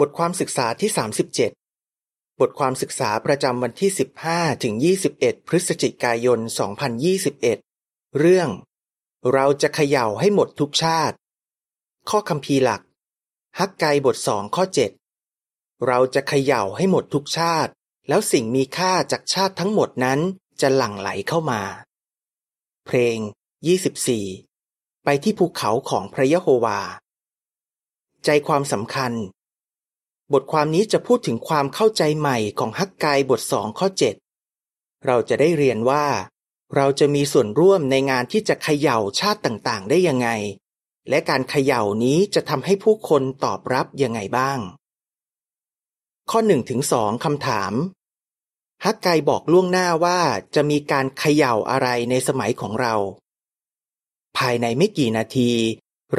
บทความศึกษาที่ 37 บทความศึกษาประจำวันที่ 15 ถึง 21 พฤศจิกายน 2021 เรื่อง เราจะเขย่าให้หมดทุกชาติ ข้อคำพีหลัก ฮักไกบท2ข้อ 7 เราจะเขย่าให้หมดทุกชาติ แล้วสิ่งมีค่าจากชาติทั้งหมดนั้นจะหลั่งไหลเข้ามา เพลง 24 ไปที่ภูเขาของพระยะโฮวา ใจความสำคัญ บทความนี้จะพูดถึงความเข้าใจใหม่ของฮักไกบทสองข้อ 7 เราจะได้เรียนว่า เราจะมีส่วนร่วมในงานที่จะเขย่าชาติต่างๆ ได้ยังไง และการเขย่านี้จะทำให้ผู้คนตอบรับยังไงบ้าง ข้อ1ถึง2คำถาม ฮักไกบอกล่วงหน้าว่าจะมีการเขย่าอะไรในสมัยของเรา ภายในไม่กี่นาที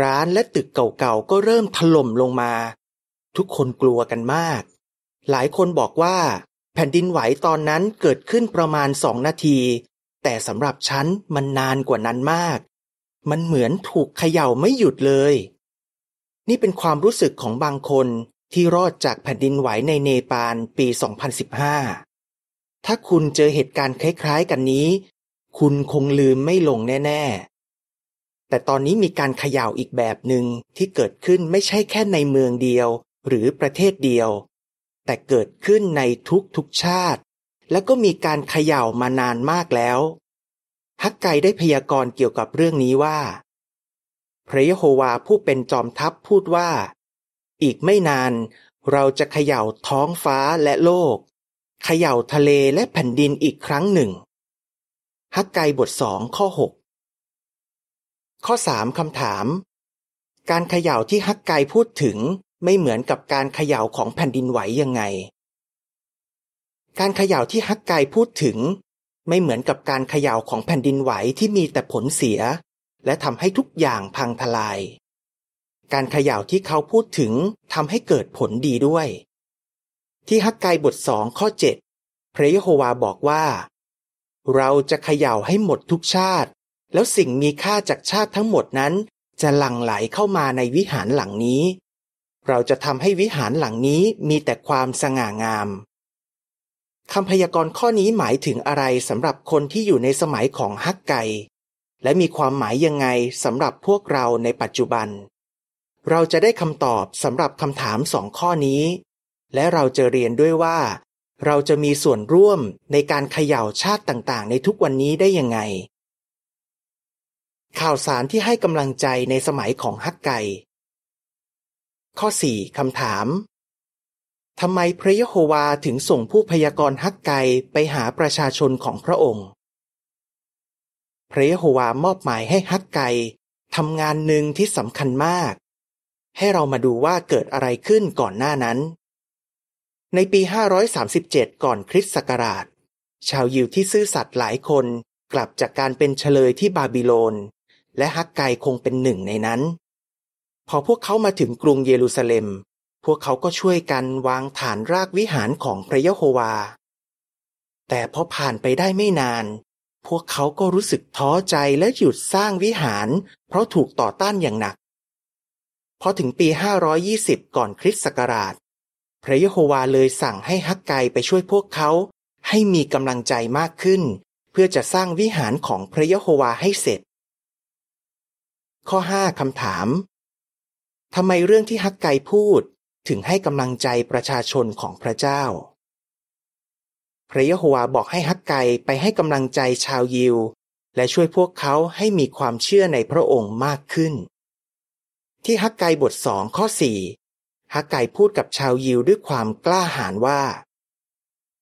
ร้านและตึกเก่าๆก็เริ่มถล่มลงมา ทุกคนกลัวกันมาก หลายคนบอกว่า แผ่นดินไหวตอนนั้นเกิดขึ้นประมาณสองนาที แต่สำหรับฉันมันนานกว่านั้นมาก มันเหมือนถูกเขย่าไม่หยุดเลย นี่เป็นความรู้สึกของบางคนที่รอดจากแผ่นดินไหวในเนปาลปี 2015 ถ้าคุณเจอเหตุการณ์คล้ายๆกันนี้ คุณคงลืมไม่ลงแน่ๆ แต่ตอนนี้มีการเขย่าอีกแบบหนึ่งที่เกิดขึ้นไม่ใช่แค่ในเมืองเดียว หรือประเทศเดียว แต่เกิดขึ้นในทุกๆชาติ แล้วก็มีการเขย่ามานานมากแล้ว ฮักไกได้พยากรณ์เกี่ยวกับเรื่องนี้ว่า พระยะโฮวาผู้เป็นจอมทัพพูดว่า อีกไม่นานเราจะเขย่าท้องฟ้าและโลก เขย่าทะเลและแผ่นดินอีกครั้งหนึ่ง ฮักไกบทสองข้อหกข้อสามคำถาม การเขย่าที่ฮักไกพูดถึง ไม่เหมือนกับการเขย่าของแผ่นดินไหวยังไง การเขย่าที่ฮักไกพูดถึง ไม่เหมือนกับการเขย่าของแผ่นดินไหวที่มีแต่ผลเสีย และทำให้ทุกอย่างพังทลาย การเขย่าที่เขาพูดถึงทำให้เกิดผลดีด้วย ที่ฮักไกบทสองข้อเจ็ดพระยโฮวาบอกว่า เราจะเขย่าให้หมดทุกชาติ แล้วสิ่งมีค่าจากชาติทั้งหมดนั้นจะหลั่งไหลเข้ามาในวิหารหลังนี้ เราจะทำให้วิหารหลังนี้มีแต่ความสง่างามคำพยากรณ์ข้อนี้หมายถึงอะไรสำหรับคนที่อยู่ในสมัยของฮักไก และมีความหมายยังไงสำหรับพวกเราในปัจจุบัน เราจะได้คำตอบสำหรับคำถามสองข้อนี้ และเราจะเรียนด้วยว่า เราจะมีส่วนร่วมในการเขย่าชาติต่างๆ ในทุกวันนี้ได้ยังไง ข่าวสารที่ให้กำลังใจในสมัยของฮักไก ข้อ 4 คำถาม ทำไมพระยะโฮวาถึงส่งผู้พยากรณ์ฮักไกไปหาประชาชนของพระองค์ พระยะโฮวามอบหมายให้ฮักไกทำงานหนึ่งที่สำคัญมาก ให้เรามาดูว่าเกิดอะไรขึ้นก่อนหน้านั้น ในปี 537 ก่อนคริสต์ศักราช ชาวยิวที่ซื่อสัตย์หลายคนกลับจากการเป็นเฉลยที่บาบิโลน และฮักไกคงเป็นหนึ่งในนั้น พอพวกเขามาถึงกรุงเยรูซาเล็ม พวกเขาก็ช่วยกันวางฐานรากวิหารของพระยะโฮวา แต่พอผ่านไปได้ไม่นาน พวกเขาก็รู้สึกท้อใจและหยุดสร้างวิหาร เพราะถูกต่อต้านอย่างหนัก พอถึงปี 520 ก่อนคริสต์ศักราช พระยะโฮวาเลยสั่งให้ฮักไกไปช่วยพวกเขาให้มีกำลังใจมากขึ้น เพื่อจะสร้างวิหารของพระยะโฮวาให้เสร็จ ข้อ 5 คำถาม ทำไมเรื่องที่ฮักไกพูดถึงให้กำลังใจประชาชนของพระเจ้า พระยะโฮวาบอกให้ฮักไกไปให้กำลังใจชาวยิว และช่วยพวกเขาให้มีความเชื่อในพระองค์มากขึ้น ที่ฮักไกบทสองข้อสี่ฮักไกพูดกับชาวยิวด้วยความกล้าหาญว่า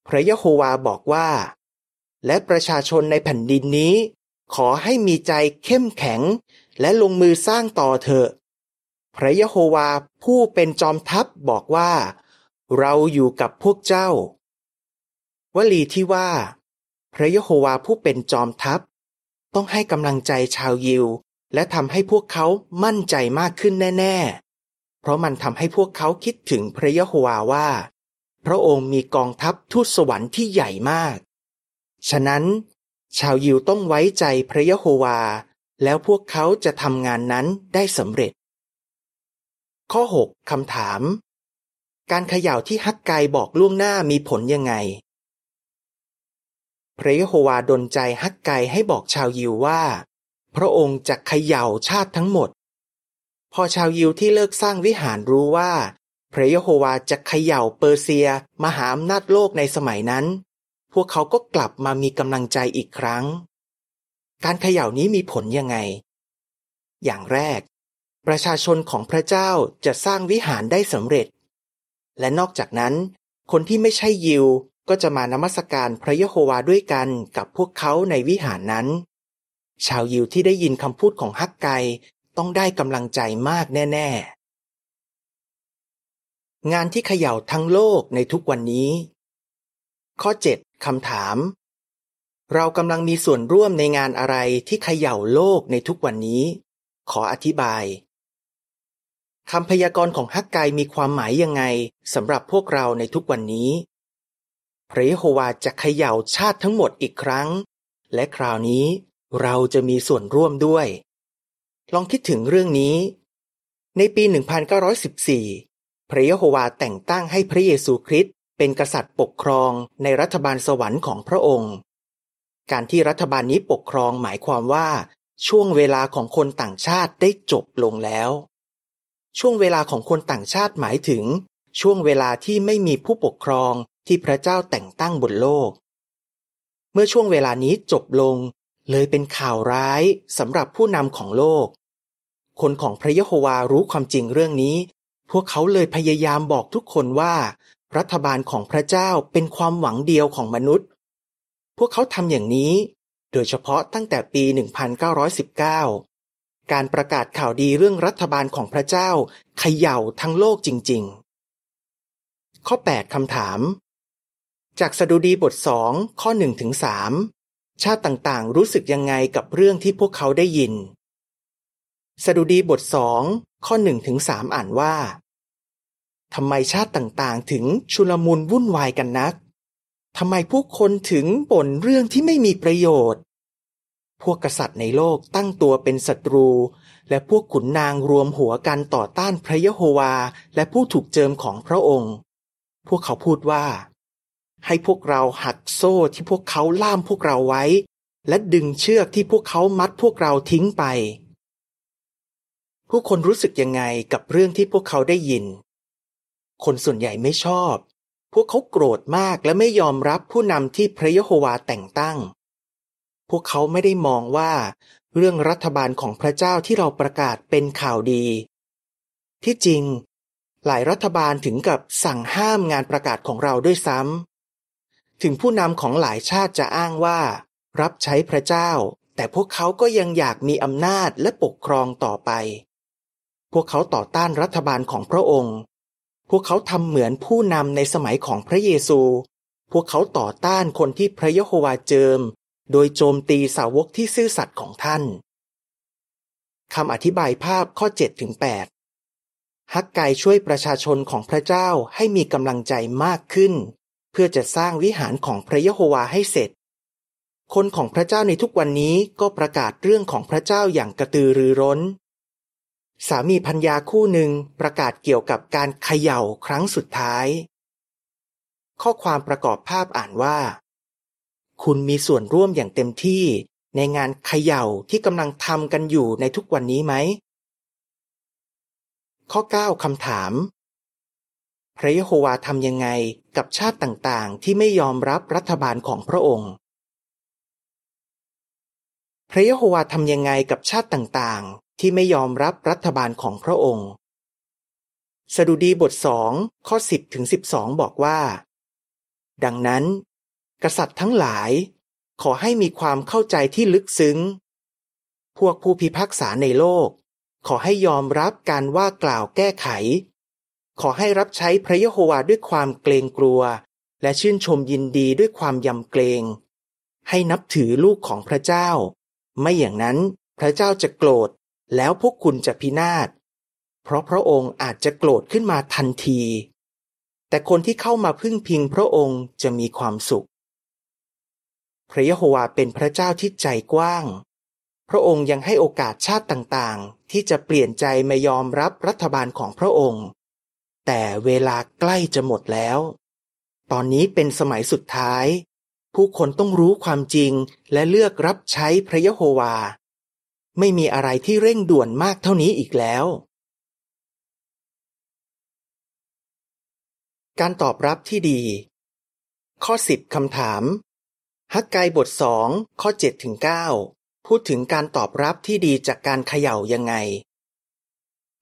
พระยะโฮวาบอกว่า และประชาชนในแผ่นดินนี้ ขอให้มีใจเข้มแข็ง และลงมือสร้างต่อเถอะ พระยะโฮวาผู้เป็นจอมทัพบอกว่า เราอยู่กับพวกเจ้า วลีที่ว่า พระยะโฮวาผู้เป็นจอมทัพ ต้องให้กำลังใจชาวยิว และทำให้พวกเขามั่นใจมากขึ้นแน่ ๆ เพราะมันทำให้พวกเขาคิดถึงพระยะโฮวาว่า พระองค์มีกองทัพทูตสวรรค์ที่ใหญ่มาก ฉะนั้น ชาวยิวต้องไว้ใจพระยะโฮวา แล้วพวกเขาจะทำงานนั้นได้สำเร็จ ข้อ 6 คำถาม การเขย่าที่ฮักไกบอกล่วงหน้ามีผลยังไง พระยโฮวาดลใจฮักไกให้บอกชาวยิวว่า พระองค์จะเขย่าชาติทั้งหมด พอชาวยิวที่เลิกสร้างวิหารรู้ว่า พระยโฮวาจะเขย่าเปอร์เซียมหาอำนาจโลกในสมัยนั้น พวกเขาก็กลับมามีกำลังใจอีกครั้ง การเขย่านี้มีผลยังไง อย่างแรก ประชาชนของพระเจ้าจะสร้างวิหารได้สำเร็จ และนอกจากนั้น คนที่ไม่ใช่ยิวก็จะมานมัสการพระยะโฮวาด้วยกันกับพวกเขาในวิหารนั้น ชาวยิวที่ได้ยินคำพูดของฮักไกต้องได้กำลังใจมากแน่ ๆ งานที่เขย่าทั้งโลกในทุกวันนี้ ข้อ 7คำถาม เรากำลังมีส่วนร่วมในงานอะไรที่เขย่าโลกในทุกวันนี้ ขออธิบาย คำพยากรณ์ของฮักไกมีความหมายยังไงสำหรับพวกเราในทุกวันนี้ พระเยโฮวาจะเขย่าชาติทั้งหมดอีกครั้ง และคราวนี้เราจะมีส่วนร่วมด้วย ลองคิดถึงเรื่องนี้ ในปี 1914 พระเยโฮวาแต่งตั้งให้พระเยซูคริสต์เป็นกษัตริย์ปกครองในรัฐบาลสวรรค์ของพระองค์ การที่รัฐบาลนี้ปกครองหมายความว่า ช่วงเวลาของคนต่างชาติได้จบลงแล้ว ช่วงเวลาของคนต่างชาติหมายถึง ช่วงเวลาที่ไม่มีผู้ปกครองที่พระเจ้าแต่งตั้งบนโลก เมื่อช่วงเวลานี้จบลง เลยเป็นข่าวร้ายสำหรับผู้นำของโลก คนของพระยะโฮวารู้ความจริงเรื่องนี้ พวกเขาเลยพยายามบอกทุกคนว่า รัฐบาลของพระเจ้าเป็นความหวังเดียวของมนุษย์ พวกเขาทำอย่างนี้ โดยเฉพาะตั้งแต่ปี 1919 การประกาศข่าวดีเรื่องรัฐบาลของพระเจ้าเขย่าทั้งโลกจริง ๆ ข้อ 8คำถาม จากสดุดีบทสองข้อ1ถึง3ชาติต่างๆ รู้สึกยังไงกับเรื่องที่พวกเขาได้ยิน สดุดีบทสองข้อ1ถึง3อ่านว่าทำไมชาติต่างๆ ถึงชุลมุนวุ่นวายกันนักทำไมผู้คนถึงบ่นเรื่องที่ไม่มีประโยชน์ พวกกษัตริย์ในโลกตั้งตัวเป็นศัตรู และพวกขุนนางรวมหัวกันต่อต้านพระยะโฮวา และผู้ถูกเจิมของพระองค์ พวกเขาพูดว่า ให้พวกเราหักโซ่ที่พวกเขาล่ามพวกเราไว้ และดึงเชือกที่พวกเขามัดพวกเราทิ้งไป ผู้คนรู้สึกยังไงกับเรื่องที่พวกเขาได้ยิน คนส่วนใหญ่ไม่ชอบ พวกเขาโกรธมากและไม่ยอมรับผู้นำที่พระยะโฮวาแต่งตั้ง พวกเขาไม่ได้มองว่า เรื่องรัฐบาลของพระเจ้าที่เราประกาศเป็นข่าวดี ที่จริง หลายรัฐบาลถึงกับสั่งห้ามงานประกาศของเราด้วยซ้ำถึงผู้นำของหลายชาติจะอ้างว่า รับใช้พระเจ้า แต่พวกเขาก็ยังอยากมีอำนาจและปกครองต่อไป พวกเขาต่อต้านรัฐบาลของพระองค์พวกเขาทำเหมือนผู้นำในสมัยของพระเยซู พวกเขาต่อต้านคนที่พระยะโฮวาเจิม โดยโจมตีสาวกที่ซื่อสัตย์ของท่านคำอธิบายภาพข้อ7ถึง8ฮักไกช่วยประชาชนของพระเจ้าให้มีกำลังใจมากขึ้น เพื่อจะสร้างวิหารของพระยะโฮวาให้เสร็จ คนของพระเจ้าในทุกวันนี้ก็ประกาศเรื่องของพระเจ้าอย่างกระตือรือร้น สามีพัญญาคู่หนึ่งประกาศเกี่ยวกับการเขย่าครั้งสุดท้าย ข้อความประกอบภาพอ่านว่า คุณมีส่วนร่วมอย่างเต็มที่ในงานเขย่าที่กำลังทำกันอยู่ในทุกวันนี้ไหม ข้อ 9คำถาม พระยะโฮวาทำยังไงกับชาติต่างๆ ที่ไม่ยอมรับรัฐบาลของพระองค์ พระยะโฮวาทำยังไงกับชาติต่างๆ ที่ไม่ยอมรับรัฐบาลของพระองค์สดุดีบทสองข้อ 10ถึง12 บอกว่า ดังนั้น กษัตริย์ทั้งหลาย ขอให้มีความเข้าใจที่ลึกซึ้ง พวกผู้พิพากษาในโลก ขอให้ยอมรับการว่ากล่าวแก้ไข ขอให้รับใช้พระยะโฮวาด้วยความเกรงกลัว และชื่นชมยินดีด้วยความยำเกรง ให้นับถือลูกของพระเจ้า ไม่อย่างนั้นพระเจ้าจะโกรธแล้วพวกคุณจะพินาศ เพราะพระองค์อาจจะโกรธขึ้นมาทันที แต่คนที่เข้ามาพึ่งพิงพระองค์จะมีความสุข พระยะโฮวาเป็นพระเจ้าที่ใจกว้าง พระองค์ยังให้โอกาสชาติต่างๆ ที่จะเปลี่ยนใจมายอมรับรัฐบาลของพระองค์ แต่เวลาใกล้จะหมดแล้ว ตอนนี้เป็นสมัยสุดท้าย ผู้คนต้องรู้ความจริงและเลือกรับใช้พระยะโฮวา ไม่มีอะไรที่เร่งด่วนมากเท่านี้อีกแล้ว การตอบรับที่ดี ข้อ10คำถาม ฮักไกบทสองข้อ7ถึง9พูดถึงการตอบรับที่ดีจากการเขย่ายังไง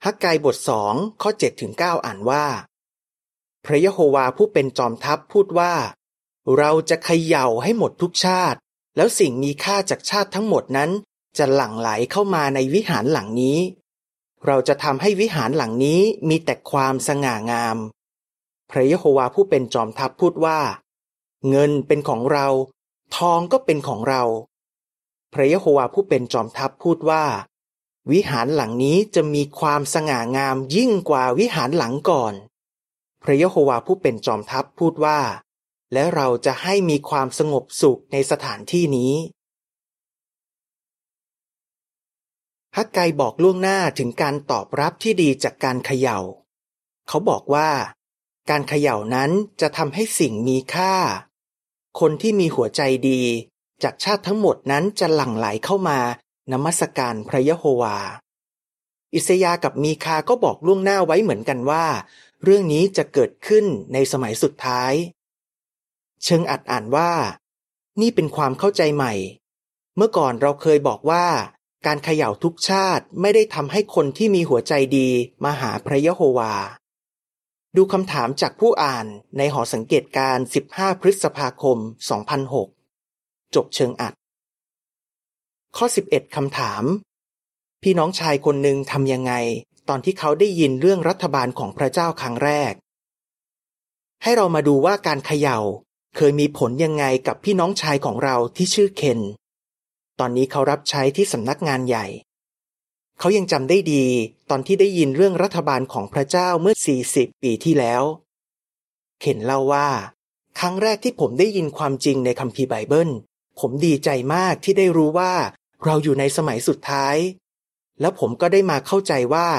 ฮักไกบทสองข้อ7ถึง9อ่านว่า พระยะโฮวาผู้เป็นจอมทัพพูดว่า เราจะเขย่าให้หมดทุกชาติ แล้วสิ่งมีค่าจากชาติทั้งหมดนั้น จะหลั่งไหลเข้ามาในวิหารหลังนี้ เราจะทำให้วิหารหลังนี้มีแต่ความสง่างาม พระยะโฮวาผู้เป็นจอมทัพพูดว่า เงินเป็นของเรา ทองก็เป็นของเรา พระยะโฮวาผู้เป็นจอมทัพพูดว่า วิหารหลังนี้จะมีความสง่างามยิ่งกว่าวิหารหลังก่อน พระยะโฮวาผู้เป็นจอมทัพพูดว่า และเราจะให้มีความสงบสุขในสถานที่นี้ฮักไกบอกล่วงหน้าถึงการตอบรับที่ดีจากการเขยา่า เขาบอกว่า การเขย่านั้นจะทำให้สิ่งมีค่า คนที่มีหัวใจดี จากชาติทั้งหมดนั้นจะหลั่งไหลเข้ามานมัสการพระยะโฮวา อิสยากับมีคาก็บอกล่วงหน้าไว้เหมือนกันว่า เรื่องนี้จะเกิดขึ้นในสมัยสุดท้าย เชิงอัดอ่านว่า นี่เป็นความเข้าใจใหม่ เมื่อก่อนเราเคยบอกว่าการเขย่าทุกชาติไม่ได้ทำให้คนที่มีหัวใจดีมาหาพระยะโฮวา ดูคำถามจากผู้อ่านในหอสังเกตการ 15 พฤษภาคม 2006 จบเชิงอัด ข้อ 11 คำถาม พี่น้องชายคนหนึ่งทำยังไง ตอนที่เขาได้ยินเรื่องรัฐบาลของพระเจ้าครั้งแรก ให้เรามาดูว่าการเขย่า เคยมีผลยังไงกับพี่น้องชายของเราที่ชื่อเคน ตอนนี้เขารับใช้ที่สำนักงานใหญ่ เขายังจำได้ดี ตอนที่ได้ยินเรื่องรัฐบาลของพระเจ้าเมื่อ 40 ปีที่แล้ว เข็นเล่าว่า ครั้งแรกที่ผมได้ยินความจริงในคัมภีร์ไบเบิล ผมดีใจมากที่ได้รู้ว่า เราอยู่ในสมัยสุดท้าย แล้วผมก็ได้มาเข้าใจว่า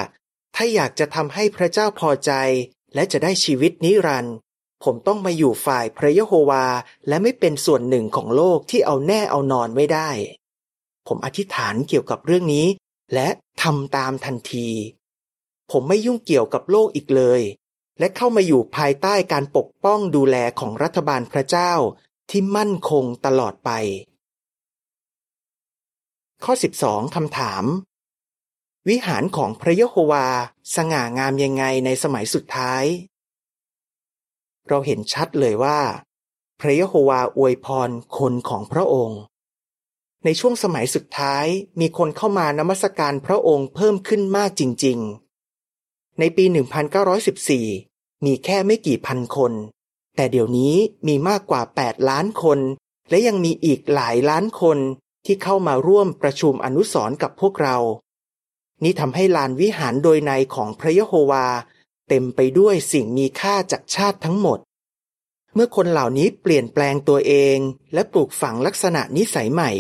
ถ้าอยากจะทำให้พระเจ้าพอใจ และจะได้ชีวิตนิรันดร์ผมต้องมาอยู่ฝ่ายพระยะโฮวา และไม่เป็นส่วนหนึ่งของโลกที่เอาแน่เอานอนไม่ได้ ผมอธิษฐานเกี่ยวกับเรื่องนี้ และทำตามทันที ผมไม่ยุ่งเกี่ยวกับโลกอีกเลย และเข้ามาอยู่ภายใต้การปกป้องดูแลของรัฐบาลพระเจ้าที่มั่นคงตลอดไป ข้อ 12 คำถาม วิหารของพระยะโฮวา สง่างามยังไงในสมัยสุดท้าย เราเห็นชัดเลยว่า พระยะโฮวาอวยพรคนของพระองค์ ในช่วงสมัยสุดท้ายมีคนเข้ามานมัสการพระองค์เพิ่มขึ้นมากจริง ๆ ในปี 1914 มีแค่ไม่กี่พันคน แต่เดี๋ยวนี้มีมากกว่า 8 ล้านคน และยังมีอีกหลายล้านคนที่เข้ามาร่วมประชุมอนุสรกับพวกเรา นี่ทำให้ลานวิหารโดยในของพระยะโฮวา เต็มไปด้วยสิ่งมีค่าจากชาติทั้งหมด เมื่อคนเหล่านี้เปลี่ยนแปลงตัวเอง และปลูกฝังลักษณะนิสัยใหม่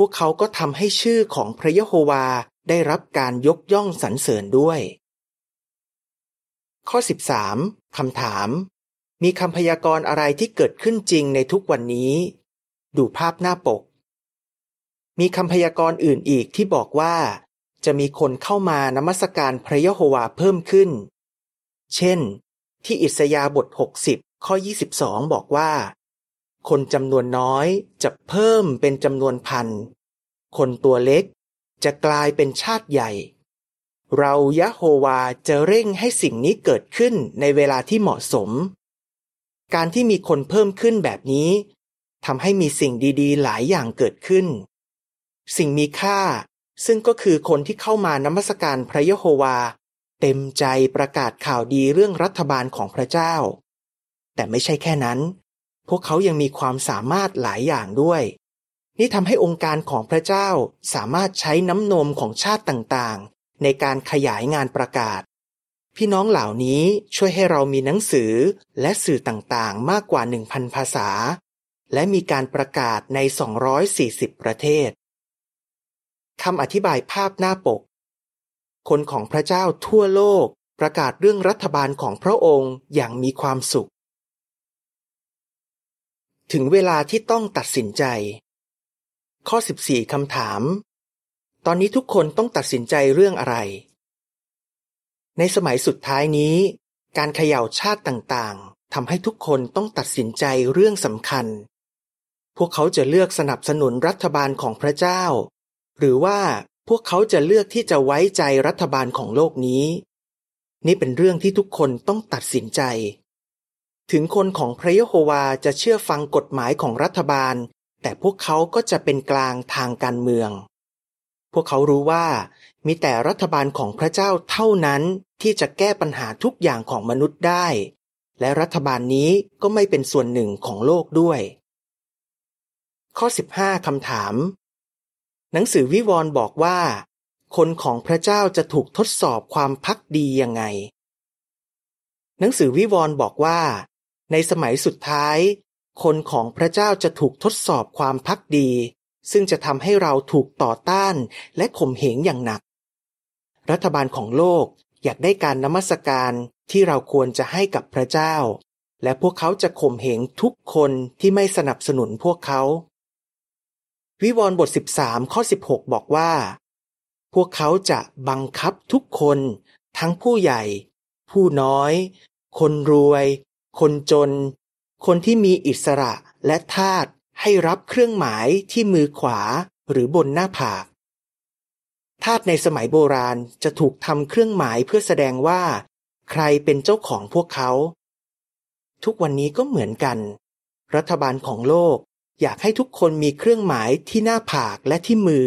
พวกเขาก็ทำให้ชื่อของพระยะโฮวาได้รับการยกย่องสรรเสริญด้วย ข้อ 13คำถาม มีคำพยากรณ์อะไรที่เกิดขึ้นจริงในทุกวันนี้ ดูภาพหน้าปก มีคำพยากรณ์อื่นอีกที่บอกว่า จะมีคนเข้ามานมัสการพระยะโฮวาเพิ่มขึ้น เช่น ที่อิสยาบท 60 ข้อ 22 บอกว่า คนจำนวนน้อยจะเพิ่มเป็นจำนวนพัน คนตัวเล็กจะกลายเป็นชาติใหญ่ เรายะโฮวาจะเร่งให้สิ่งนี้เกิดขึ้นในเวลาที่เหมาะสม การที่มีคนเพิ่มขึ้นแบบนี้ทำให้มีสิ่งดีๆ หลายอย่างเกิดขึ้น สิ่งมีค่า ซึ่งก็คือคนที่เข้ามานมัสการพระยะโฮวา เต็มใจประกาศข่าวดีเรื่องรัฐบาลของพระเจ้า แต่ไม่ใช่แค่นั้น พวกเขายังมีความสามารถหลายอย่างด้วย นี่ทำให้องค์การของพระเจ้าสามารถใช้น้ำนมของชาติต่างๆ ในการขยายงานประกาศ พี่น้องเหล่านี้ช่วยให้เรามีหนังสือและสื่อต่างๆ มากกว่า 1,000 ภาษา และมีการประกาศใน 240 ประเทศคำอธิบายภาพหน้าปก คนของพระเจ้าทั่วโลกประกาศเรื่องรัฐบาลของพระองค์อย่างมีความสุข ถึงเวลาที่ต้องตัดสินใจ ข้อ 14 คำถาม ตอนนี้ทุกคนต้องตัดสินใจเรื่องอะไร ในสมัยสุดท้ายนี้ การเขย่าชาติต่างๆทำให้ทุกคนต้องตัดสินใจเรื่องสำคัญ พวกเขาจะเลือกสนับสนุนรัฐบาลของพระเจ้า หรือว่าพวกเขาจะเลือกที่จะไว้ใจรัฐบาลของโลกนี้ นี่เป็นเรื่องที่ทุกคนต้องตัดสินใจ ถึงคนของพระเยโฮวาจะเชื่อฟังกฎหมายของรัฐบาล แต่พวกเขาก็จะเป็นกลางทางการเมือง พวกเขารู้ว่า มีแต่รัฐบาลของพระเจ้าเท่านั้นที่จะแก้ปัญหาทุกอย่างของมนุษย์ได้ และรัฐบาลนี้ก็ไม่เป็นส่วนหนึ่งของโลกด้วย ข้อ 15คำถาม หนังสือวิวรณ์บอกว่า คนของพระเจ้าจะถูกทดสอบความพักดียังไงหนังสือวิวรณ์บอกว่า ในสมัยสุดท้าย คนของพระเจ้าจะถูกทดสอบความพักดี ซึ่งจะทำให้เราถูกต่อต้านและข่มเหงอย่างหนัก รัฐบาลของโลกอยากได้การนมัสการที่เราควรจะให้กับพระเจ้า และพวกเขาจะข่มเหงทุกคนที่ไม่สนับสนุนพวกเขา วิวรณ์บท 13 ข้อ 16 บอกว่า พวกเขาจะบังคับทุกคน ทั้งผู้ใหญ่ ผู้น้อย คนรวย คนจน คนที่มีอิสระและทาสให้รับเครื่องหมายที่มือขวาหรือบนหน้าผากทาสในสมัยโบราณจะถูกทำเครื่องหมายเพื่อแสดงว่า ใครเป็นเจ้าของพวกเขา ทุกวันนี้ก็เหมือนกัน รัฐบาลของโลกอยากให้ทุกคนมีเครื่องหมายที่หน้าผากและที่มือ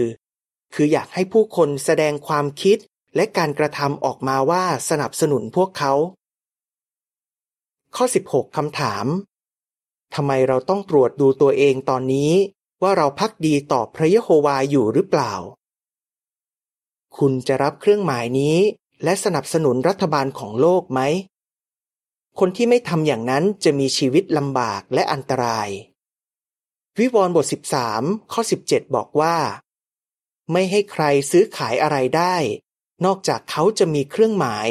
คืออยากให้ผู้คนแสดงความคิดและการกระทำออกมาว่าสนับสนุนพวกเขา ข้อ 16 คำถาม ทำไมเราต้องตรวจดูตัวเองตอนนี้ ว่าเราพักดีต่อพระยะโฮวาอยู่หรือเปล่า คุณจะรับเครื่องหมายนี้ และสนับสนุนรัฐบาลของโลกไหม คนที่ไม่ทำอย่างนั้นจะมีชีวิตลำบากและอันตราย วิวรณ์บท 13 ข้อ 17 บอกว่า ไม่ให้ใครซื้อขายอะไรได้ นอกจากเขาจะมีเครื่องหมาย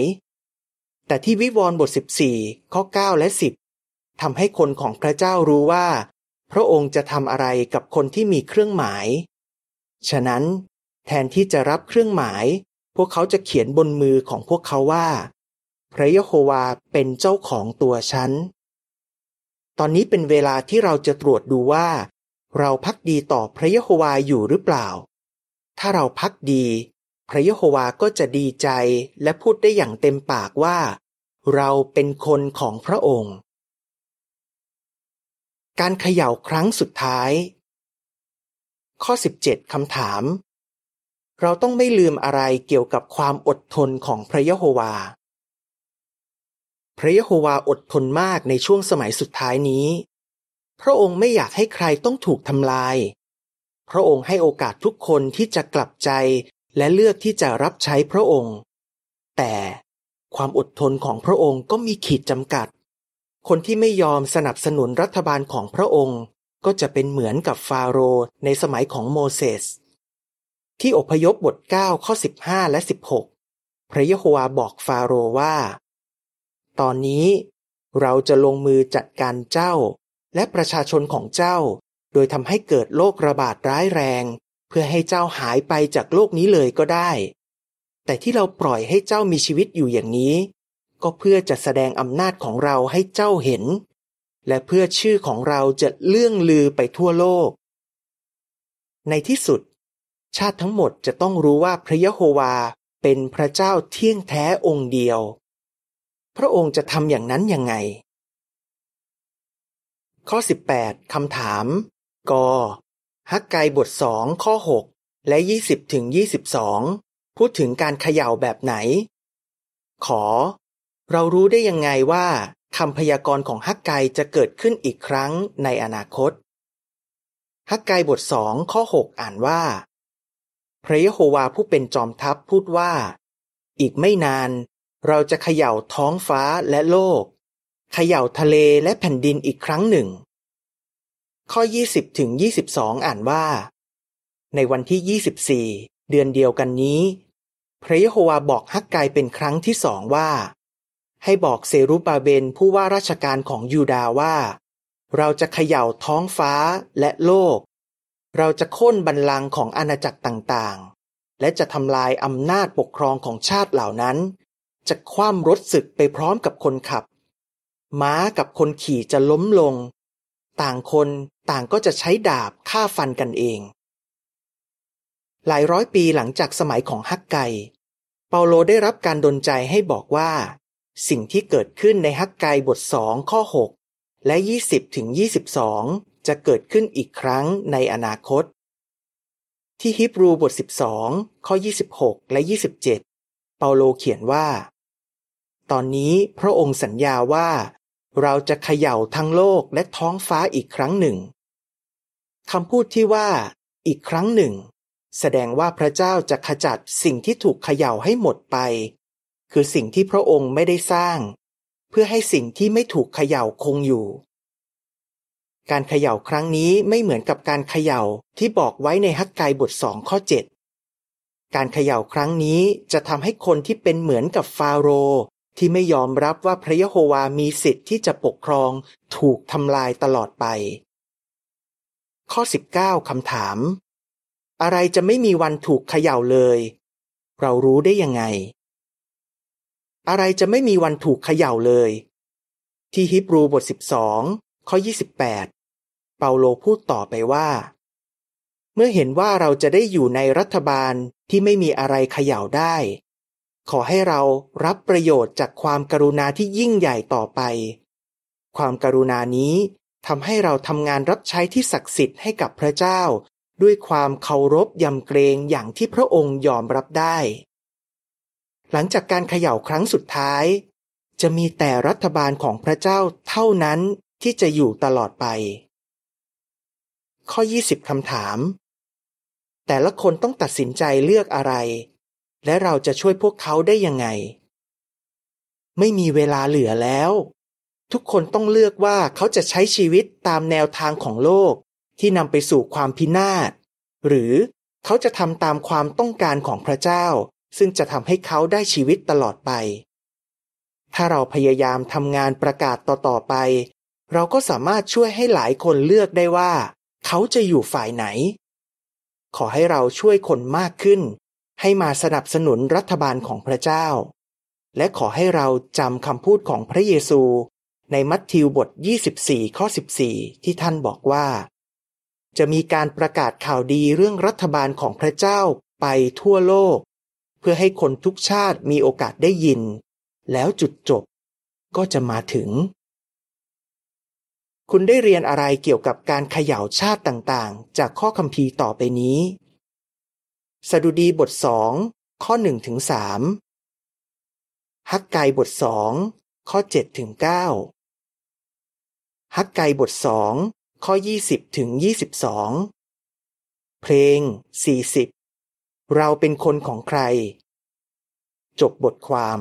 แต่ที่วิวรณ์บท 14 ข้อ 9 และ 10ทำให้คนของพระเจ้ารู้ว่า พระองค์จะทำอะไรกับคนที่มีเครื่องหมาย ฉะนั้น แทนที่จะรับเครื่องหมาย พวกเขาจะเขียนบนมือของพวกเขาว่า พระยะโฮวาเป็นเจ้าของตัวฉัน ตอนนี้เป็นเวลาที่เราจะตรวจดูว่า เราพักดีต่อพระยะโฮวาอยู่หรือเปล่า ถ้าเราพักดี พระยะโฮวาก็จะดีใจและพูดได้อย่างเต็มปากว่า เราเป็นคนของพระองค์ การเขย่าครั้งสุดท้าย ข้อ 17 คำถาม เราต้องไม่ลืมอะไรเกี่ยวกับความอดทนของพระยะโฮวา พระยะโฮวาอดทนมากในช่วงสมัยสุดท้ายนี้ พระองค์ไม่อยากให้ใครต้องถูกทำลายพระองค์ให้โอกาสทุกคนที่จะกลับใจ และเลือกที่จะรับใช้พระองค์ แต่ความอดทนของพระองค์ก็มีขีดจำกัด คนที่ไม่ยอมสนับสนุนรัฐบาลของพระองค์ ก็จะเป็นเหมือนกับฟาโรห์ในสมัยของโมเสสที่อพยพบท 9 ข้อ 15 และ 16 พระยะโฮวาบอกฟาโรห์ว่า ตอนนี้เราจะลงมือจัดการเจ้า และประชาชนของเจ้า โดยทำให้เกิดโรคระบาดร้ายแรง เพื่อให้เจ้าหายไปจากโลกนี้เลยก็ได้ แต่ที่เราปล่อยให้เจ้ามีชีวิตอยู่อย่างนี้ ก็เพื่อจะแสดงอำนาจของเราให้เจ้าเห็น และเพื่อชื่อของเราจะเลื่องลือไปทั่วโลก ในที่สุด ชาติทั้งหมดจะต้องรู้ว่าพระยะโฮวาเป็นพระเจ้าเที่ยงแท้องค์เดียว พระองค์จะทำอย่างนั้นยังไง ข้อ 18คำถาม ก ฮักไกบทสองข้อ6และ20ถึง22พูดถึงการเขย่าแบบไหน ขอ เรารู้ได้ยังไงว่าคำพยากรณ์ของฮักไกจะเกิดขึ้นอีกครั้งในอนาคต ฮักไกบทสองข้อ6อ่านว่า พระยะโฮวาผู้เป็นจอมทัพพูดว่า อีกไม่นาน เราจะเขย่าท้องฟ้าและโลก เขย่าทะเลและแผ่นดินอีกครั้งหนึ่ง ข้อ 20ถึง22 อ่านว่า ในวันที่ 24 เดือนเดียวกันนี้ พระยะโฮวาบอกฮักไกเป็นครั้งที่สองว่า ให้บอกเซรุบาเบนผู้ว่าราชการของยูดาว่า เราจะเขย่าท้องฟ้าและโลก เราจะโค่นบัลลังก์ของอาณาจักรต่างๆ และจะทำลายอำนาจปกครองของชาติเหล่านั้น จะคว่ำรถศึกไปพร้อมกับคนขับ ม้ากับคนขี่จะล้มลง ต่างคน ต่างก็จะใช้ดาบฆ่าฟันกันเอง หลายร้อยปีหลังจากสมัยของฮักไก เปาโลได้รับการดลใจให้บอกว่า สิ่งที่เกิดขึ้นในฮักไกบทสองข้อ 6 และ 20ถึง22 จะเกิดขึ้นอีกครั้งในอนาคต ที่ฮิบรูบท 12 ข้อ 26 และ 27 เปาโลเขียนว่า ตอนนี้พระองค์สัญญาว่าเราจะเขย่าทั้งโลกและท้องฟ้าอีกครั้งหนึ่ง คำพูดที่ว่า อีกครั้งหนึ่ง แสดงว่าพระเจ้าจะขจัดสิ่งที่ถูกเขย่าให้หมดไป คือสิ่งที่พระองค์ไม่ได้สร้าง เพื่อให้สิ่งที่ไม่ถูกเขย่าคงอยู่ การเขย่าครั้งนี้ไม่เหมือนกับการเขย่าที่บอกไว้ในฮักไกบทสองข้อเจ็ดการเขย่าครั้งนี้จะทำให้คนที่เป็นเหมือนกับฟาโรห์ที่ไม่ยอมรับว่าพระยะโฮวามีสิทธิ์ที่จะปกครองถูกทำลายตลอดไป ข้อ 19คำถาม อะไรจะไม่มีวันถูกเขย่าเลย เรารู้ได้ยังไง อะไรจะไม่มีวันถูกเขย่าเลย ที่ฮิบรูบท 12 ข้อ 28 เปาโลพูดต่อไปว่า เมื่อเห็นว่าเราจะได้อยู่ในรัฐบาลที่ไม่มีอะไรเขย่าได้ ขอให้เรารับประโยชน์จากความกรุณาที่ยิ่งใหญ่ต่อไป ความกรุณานี้ ทำให้เราทำงานรับใช้ที่ศักดิ์สิทธิ์ให้กับพระเจ้า ด้วยความเคารพยำเกรงอย่างที่พระองค์ยอมรับได้ หลังจากการเขย่าครั้งสุดท้าย จะมีแต่รัฐบาลของพระเจ้าเท่านั้นที่จะอยู่ตลอดไป ข้อ 20คำถาม แต่ละคนต้องตัดสินใจเลือกอะไร และเราจะช่วยพวกเขาได้ยังไง ไม่มีเวลาเหลือแล้ว ทุกคนต้องเลือกว่าเขาจะใช้ชีวิตตามแนวทางของโลก ที่นำไปสู่ความพินาศ หรือเขาจะทำตามความต้องการของพระเจ้า ซึ่งจะทำให้เขาได้ชีวิตตลอดไป ถ้าเราพยายามทำงานประกาศต่อๆไป เราก็สามารถช่วยให้หลายคนเลือกได้ว่า เขาจะอยู่ฝ่ายไหน ขอให้เราช่วยคนมากขึ้น ให้มาสนับสนุนรัฐบาลของพระเจ้า และขอให้เราจำคำพูดของพระเยซู ในมัทธิวบท 24 ข้อ 14 ที่ท่านบอกว่า จะมีการประกาศข่าวดีเรื่องรัฐบาลของพระเจ้าไปทั่วโลก เพื่อให้คนทุกชาติมีโอกาสได้ยิน แล้วจุดจบก็จะมาถึง คุณได้เรียนอะไรเกี่ยวกับการเขย่าชาติต่างๆ จากข้อคัมภีร์ต่อไปนี้ สดุดีบทสองข้อหนึ่งถึงสามฮักไกบทสองข้อเจ็ดถึงเก้า ฮักไกบทสองข้อยี่สิบถึงยี่สิบสองเพลงสี่สิบเราเป็นคนของใคร จบบทความ